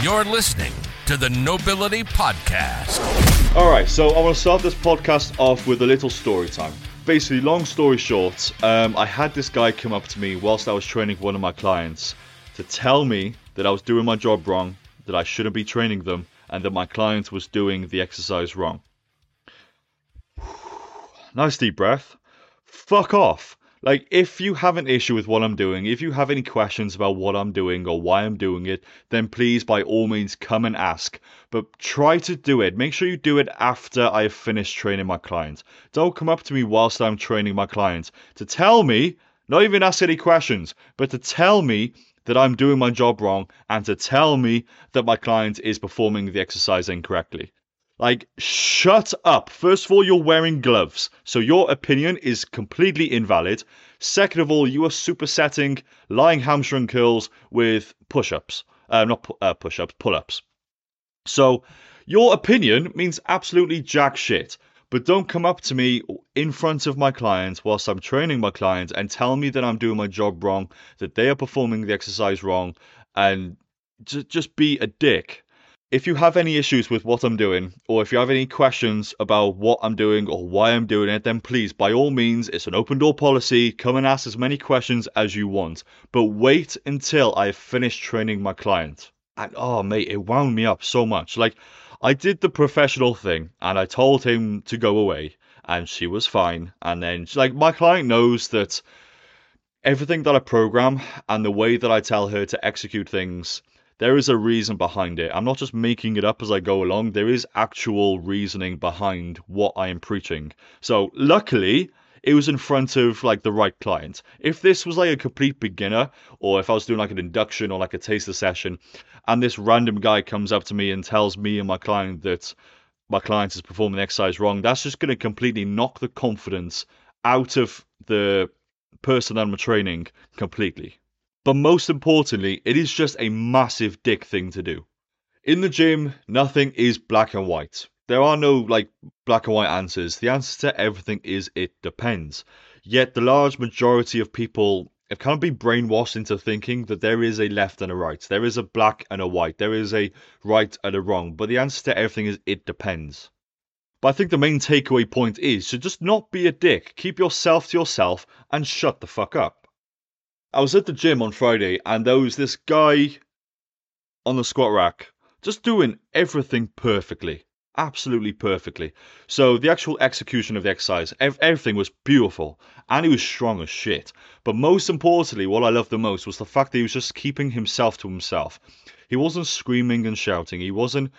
You're listening to the Nobility Podcast. All right, so I want to start this podcast off with a little story time. Basically, long story short, um, I had this guy come up to me whilst I was training one of my clients to tell me that I was doing my job wrong, that I shouldn't be training them, and that my client was doing the exercise wrong. nice deep breath. Fuck off. Like, if you have an issue with what I'm doing, if you have any questions about what I'm doing or why I'm doing it, then please, by all means, come and ask. But try to do it. Make sure you do it after I have finished training my clients. Don't come up to me whilst I'm training my clients to tell me, not even ask any questions, but to tell me that I'm doing my job wrong and to tell me that my client is performing the exercise incorrectly. Like, shut up. First of all, you're wearing gloves, so your opinion is completely invalid. Second of all, you are supersetting lying hamstring curls with push ups. Uh, not pu- uh, push ups, pull ups. So, your opinion means absolutely jack shit. But don't come up to me in front of my clients whilst I'm training my clients and tell me that I'm doing my job wrong, that they are performing the exercise wrong, and just be a dick. If you have any issues with what I'm doing, or if you have any questions about what I'm doing or why I'm doing it, then please, by all means, it's an open door policy. Come and ask as many questions as you want. But wait until I've finished training my client. And oh, mate, it wound me up so much. Like, I did the professional thing and I told him to go away, and she was fine. And then, like, my client knows that everything that I program and the way that I tell her to execute things there is a reason behind it. I'm not just making it up as I go along. There is actual reasoning behind what I am preaching. So luckily, it was in front of like the right client. If this was like a complete beginner, or if I was doing like an induction or like a taster session, and this random guy comes up to me and tells me and my client that my client is performing the exercise wrong, that's just going to completely knock the confidence out of the person I'm training completely. But most importantly, it is just a massive dick thing to do. In the gym, nothing is black and white. There are no like black and white answers. The answer to everything is it depends. Yet the large majority of people have kind of been brainwashed into thinking that there is a left and a right. There is a black and a white. There is a right and a wrong. But the answer to everything is it depends. But I think the main takeaway point is to just not be a dick. Keep yourself to yourself and shut the fuck up. I was at the gym on Friday and there was this guy on the squat rack just doing everything perfectly. Absolutely perfectly. So the actual execution of the exercise, everything was beautiful and he was strong as shit. But most importantly, what I loved the most was the fact that he was just keeping himself to himself. He wasn't screaming and shouting. He wasn't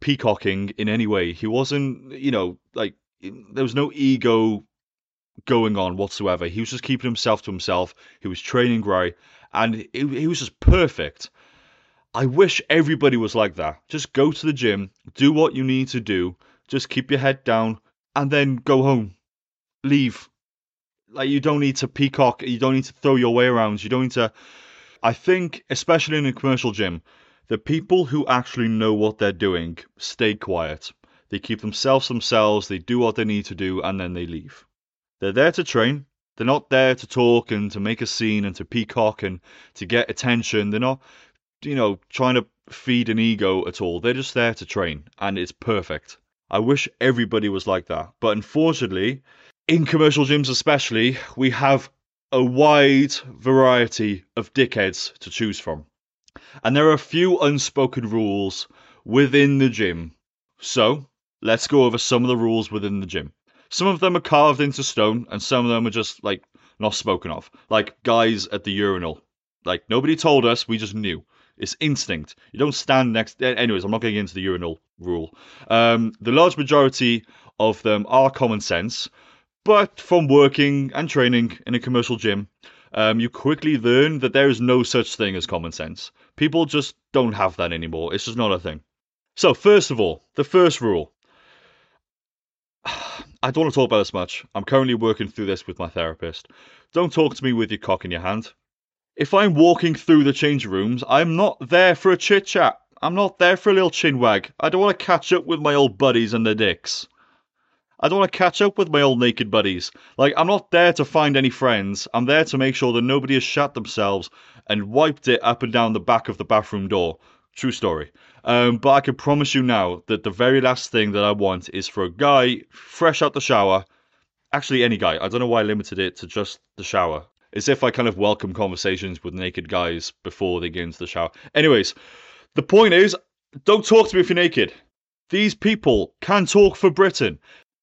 peacocking in any way. He wasn't, you know, like there was no ego going on whatsoever. He was just keeping himself to himself. He was training right, and he, he was just perfect. I wish everybody was like that. Just go to the gym, do what you need to do, just keep your head down, and then go home. Leave. Like, you don't need to peacock, you don't need to throw your way around, you don't need to. I think, especially in a commercial gym, the people who actually know what they're doing stay quiet. They keep themselves themselves, they do what they need to do, and then they leave. They're there to train. They're not there to talk and to make a scene and to peacock and to get attention. They're not, you know, trying to feed an ego at all. They're just there to train, and it's perfect. I wish everybody was like that. But unfortunately, in commercial gyms especially, we have a wide variety of dickheads to choose from. And there are a few unspoken rules within the gym. So, let's go over some of the rules within the gym. Some of them are carved into stone, and some of them are just like not spoken of. Like guys at the urinal. Like nobody told us, we just knew. It's instinct. You don't stand next. Anyways, I'm not getting into the urinal rule. Um, the large majority of them are common sense, but from working and training in a commercial gym, um, you quickly learn that there is no such thing as common sense. People just don't have that anymore. It's just not a thing. So, first of all, the first rule I don't want to talk about this much. I'm currently working through this with my therapist. Don't talk to me with your cock in your hand. If I'm walking through the change rooms, I'm not there for a chit chat. I'm not there for a little chin wag. I don't want to catch up with my old buddies and their dicks. I don't want to catch up with my old naked buddies. Like, I'm not there to find any friends. I'm there to make sure that nobody has shat themselves and wiped it up and down the back of the bathroom door. True story. Um, but I can promise you now that the very last thing that I want is for a guy fresh out the shower. Actually, any guy. I don't know why I limited it to just the shower. As if I kind of welcome conversations with naked guys before they get into the shower. Anyways, the point is, don't talk to me if you're naked. These people can talk for Britain.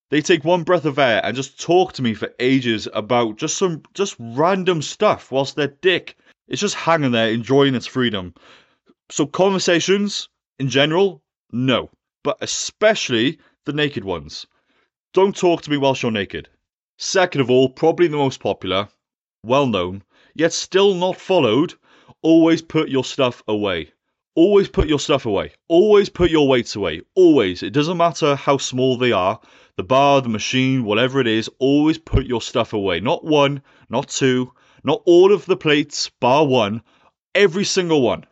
They take one breath of air and just talk to me for ages about just some just random stuff whilst their dick is just hanging there enjoying its freedom. So conversations in general, no. But especially the naked ones. Don't talk to me whilst you're naked. Second of all, probably the most popular, well known, yet still not followed, always put your stuff away. Always put your stuff away. Always put your weights away. Always. It doesn't matter how small they are. The bar, the machine, whatever it is, always put your stuff away. Not one, not two, not all of the plates, bar one. Every single one.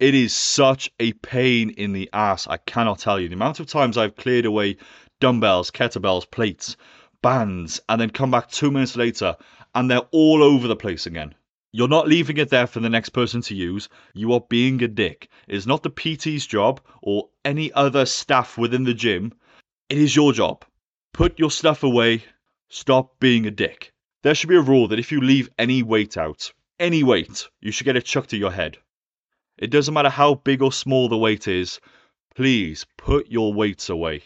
It is such a pain in the ass. I cannot tell you. The amount of times I've cleared away dumbbells, kettlebells, plates, bands, and then come back two minutes later and they're all over the place again. You're not leaving it there for the next person to use. You are being a dick. It is not the PT's job or any other staff within the gym. It is your job. Put your stuff away. Stop being a dick. There should be a rule that if you leave any weight out, any weight, you should get it chucked to your head. It doesn't matter how big or small the weight is. Please put your weights away.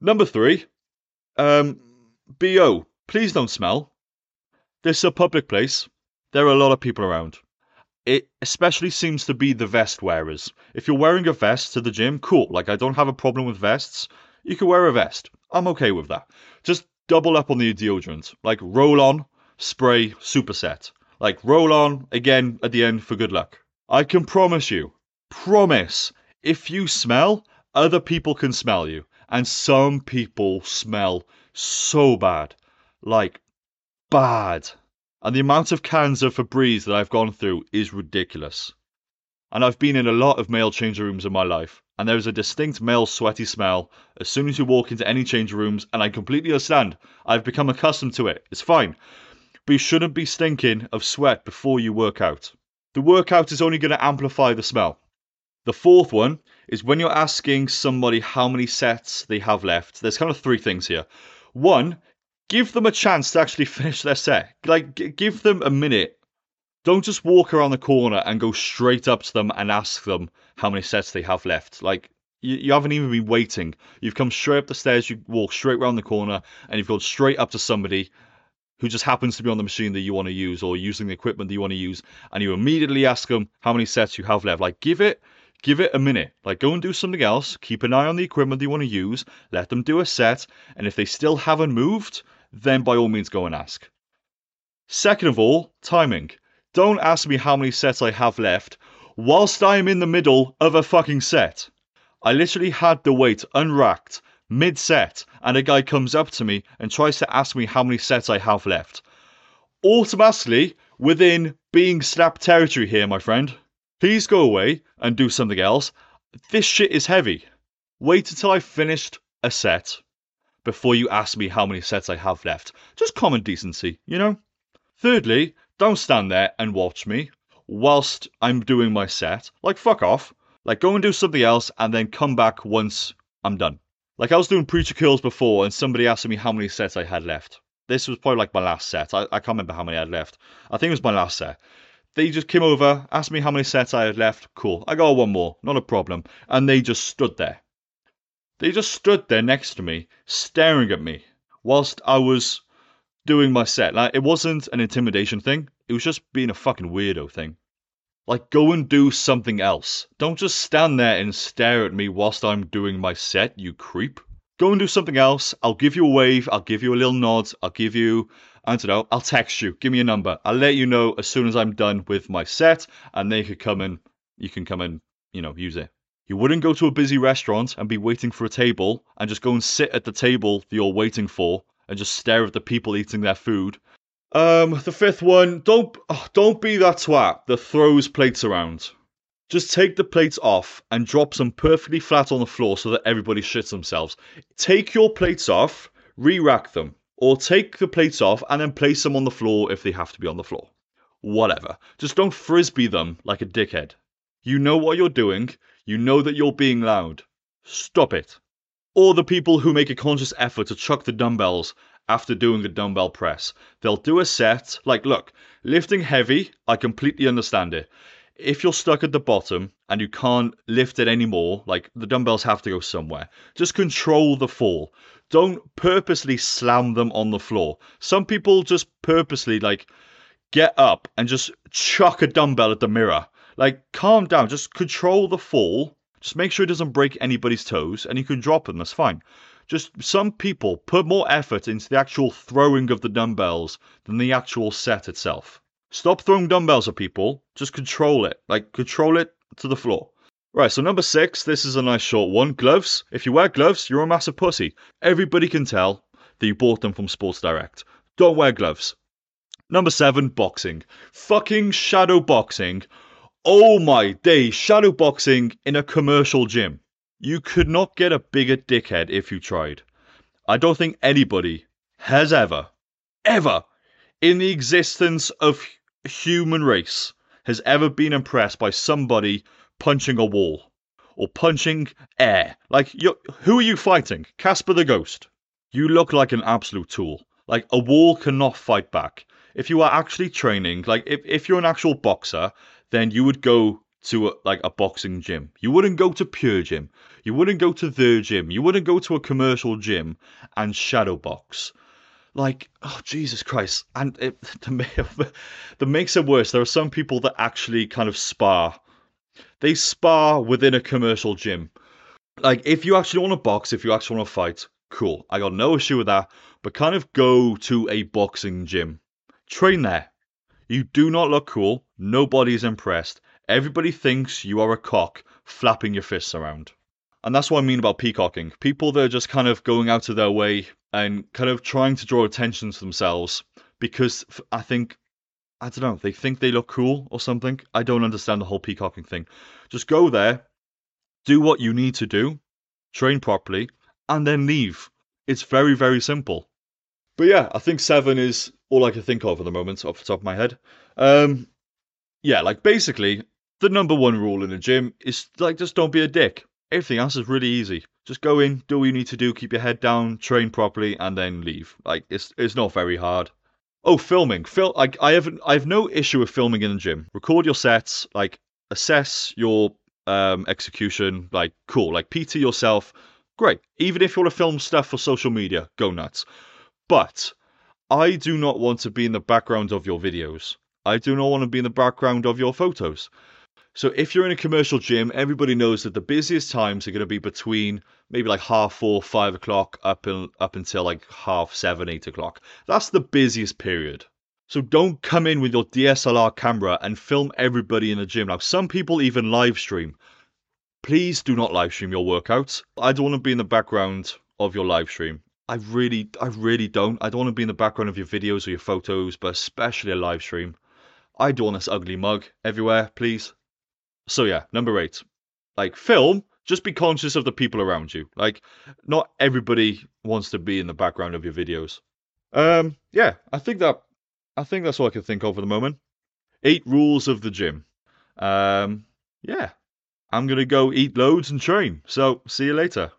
Number three, um, BO. Please don't smell. This is a public place. There are a lot of people around. It especially seems to be the vest wearers. If you're wearing a vest to the gym, cool. Like, I don't have a problem with vests. You can wear a vest. I'm okay with that. Just double up on the deodorant. Like, roll on, spray, superset. Like, roll on again at the end for good luck. I can promise you, promise, if you smell, other people can smell you. And some people smell so bad. Like, bad. And the amount of cans of Febreze that I've gone through is ridiculous. And I've been in a lot of male change rooms in my life, and there is a distinct male sweaty smell as soon as you walk into any change rooms, and I completely understand. I've become accustomed to it. It's fine. But you shouldn't be stinking of sweat before you work out. The workout is only going to amplify the smell. The fourth one is when you're asking somebody how many sets they have left, there's kind of three things here. One, give them a chance to actually finish their set. Like, g- give them a minute. Don't just walk around the corner and go straight up to them and ask them how many sets they have left. Like, you, you haven't even been waiting. You've come straight up the stairs, you walk straight around the corner, and you've gone straight up to somebody who just happens to be on the machine that you want to use or using the equipment that you want to use, and you immediately ask them how many sets you have left. Like, give it give it a minute. Like, go and do something else. Keep an eye on the equipment that you want to use. Let them do a set. And if they still haven't moved, then by all means go and ask. Second of all, timing. Don't ask me how many sets I have left whilst I'm in the middle of a fucking set. I literally had the weight unracked mid set, and a guy comes up to me and tries to ask me how many sets I have left. Automatically, within being slap territory here, my friend. Please go away and do something else. This shit is heavy. Wait until I've finished a set before you ask me how many sets I have left. Just common decency, you know? Thirdly, don't stand there and watch me whilst I'm doing my set. Like, fuck off. Like, go and do something else and then come back once I'm done. Like, I was doing preacher curls before and somebody asked me how many sets I had left. This was probably like my last set. I, I can't remember how many I had left. I think it was my last set. They just came over, asked me how many sets I had left. Cool. I got one more. Not a problem. And they just stood there. They just stood there next to me, staring at me, whilst I was doing my set. Like, it wasn't an intimidation thing. It was just being a fucking weirdo thing. Like, go and do something else. Don't just stand there and stare at me whilst I'm doing my set, you creep. Go and do something else. I'll give you a wave. I'll give you a little nod. I'll give you, I don't know, I'll text you. Give me a number. I'll let you know as soon as I'm done with my set, and then you can come and, you can come and, you know, use it. You wouldn't go to a busy restaurant and be waiting for a table and just go and sit at the table that you're waiting for and just stare at the people eating their food. Um, the fifth one, don't oh, don't be that twat that throws plates around. Just take the plates off and drop them perfectly flat on the floor so that everybody shits themselves. Take your plates off, re-rack them, or take the plates off and then place them on the floor if they have to be on the floor. Whatever. Just don't frisbee them like a dickhead. You know what you're doing. You know that you're being loud. Stop it. Or the people who make a conscious effort to chuck the dumbbells after doing a dumbbell press. They'll do a set, like, look, lifting heavy, I completely understand it. If you're stuck at the bottom and you can't lift it anymore, like the dumbbells have to go somewhere, just control the fall. Don't purposely slam them on the floor. Some people just purposely, like, get up and just chuck a dumbbell at the mirror. Like, calm down, just control the fall. Just make sure it doesn't break anybody's toes and you can drop them, that's fine. Just some people put more effort into the actual throwing of the dumbbells than the actual set itself. Stop throwing dumbbells at people, just control it. Like, control it to the floor. Right, so number six, this is a nice short one. Gloves. If you wear gloves, you're a massive pussy. Everybody can tell that you bought them from Sports Direct. Don't wear gloves. Number seven, boxing. Fucking shadow boxing. Oh my day, shadow boxing in a commercial gym. You could not get a bigger dickhead if you tried. I don't think anybody has ever, ever, in the existence of human race, has ever been impressed by somebody punching a wall or punching air. Like, who are you fighting? Casper the Ghost. You look like an absolute tool. Like, a wall cannot fight back if you are actually training, like if, if you're an actual boxer, then you would go to a, like a boxing gym. You wouldn't go to Pure Gym. You wouldn't go to the gym. You wouldn't go to a commercial gym and shadow box. Like, oh Jesus Christ! And it, that makes it worse. There are some people that actually kind of spar. They spar within a commercial gym. Like, if you actually want to box, if you actually want to fight, cool. I got no issue with that. But kind of go to a boxing gym Train there. You do not look cool. Nobody is impressed. Everybody thinks you are a cock flapping your fists around. And that's what I mean about peacocking. People that are just kind of going out of their way and kind of trying to draw attention to themselves because I think, I don't know, they think they look cool or something. I don't understand the whole peacocking thing. Just go there, do what you need to do, train properly, and then leave. It's very, very simple. But yeah, I think seven is all I can think of at the moment, off the top of my head. Um, yeah, like basically, the number one rule in the gym is like just don't be a dick. Everything else is really easy. Just go in, do what you need to do, keep your head down, train properly, and then leave. Like it's it's not very hard. Oh, filming. Film. Like I haven't. I have no issue with filming in the gym. Record your sets. Like assess your um, execution. Like cool. Like PT yourself. Great. Even if you want to film stuff for social media, go nuts. But I do not want to be in the background of your videos. I do not want to be in the background of your photos. So if you're in a commercial gym, everybody knows that the busiest times are going to be between maybe like half four, five o'clock up in, up until like half seven, eight o'clock. That's the busiest period. So don't come in with your DSLR camera and film everybody in the gym. Now some people even live stream. Please do not live stream your workouts. I don't want to be in the background of your live stream. I really, I really don't. I don't want to be in the background of your videos or your photos, but especially a live stream. I don't want this ugly mug everywhere, please. So yeah, number eight. Like film, just be conscious of the people around you. Like, not everybody wants to be in the background of your videos. Um, yeah, I think that, I think that's all I can think of at the moment. Eight rules of the gym. Um, yeah, I'm gonna go eat loads and train. So see you later.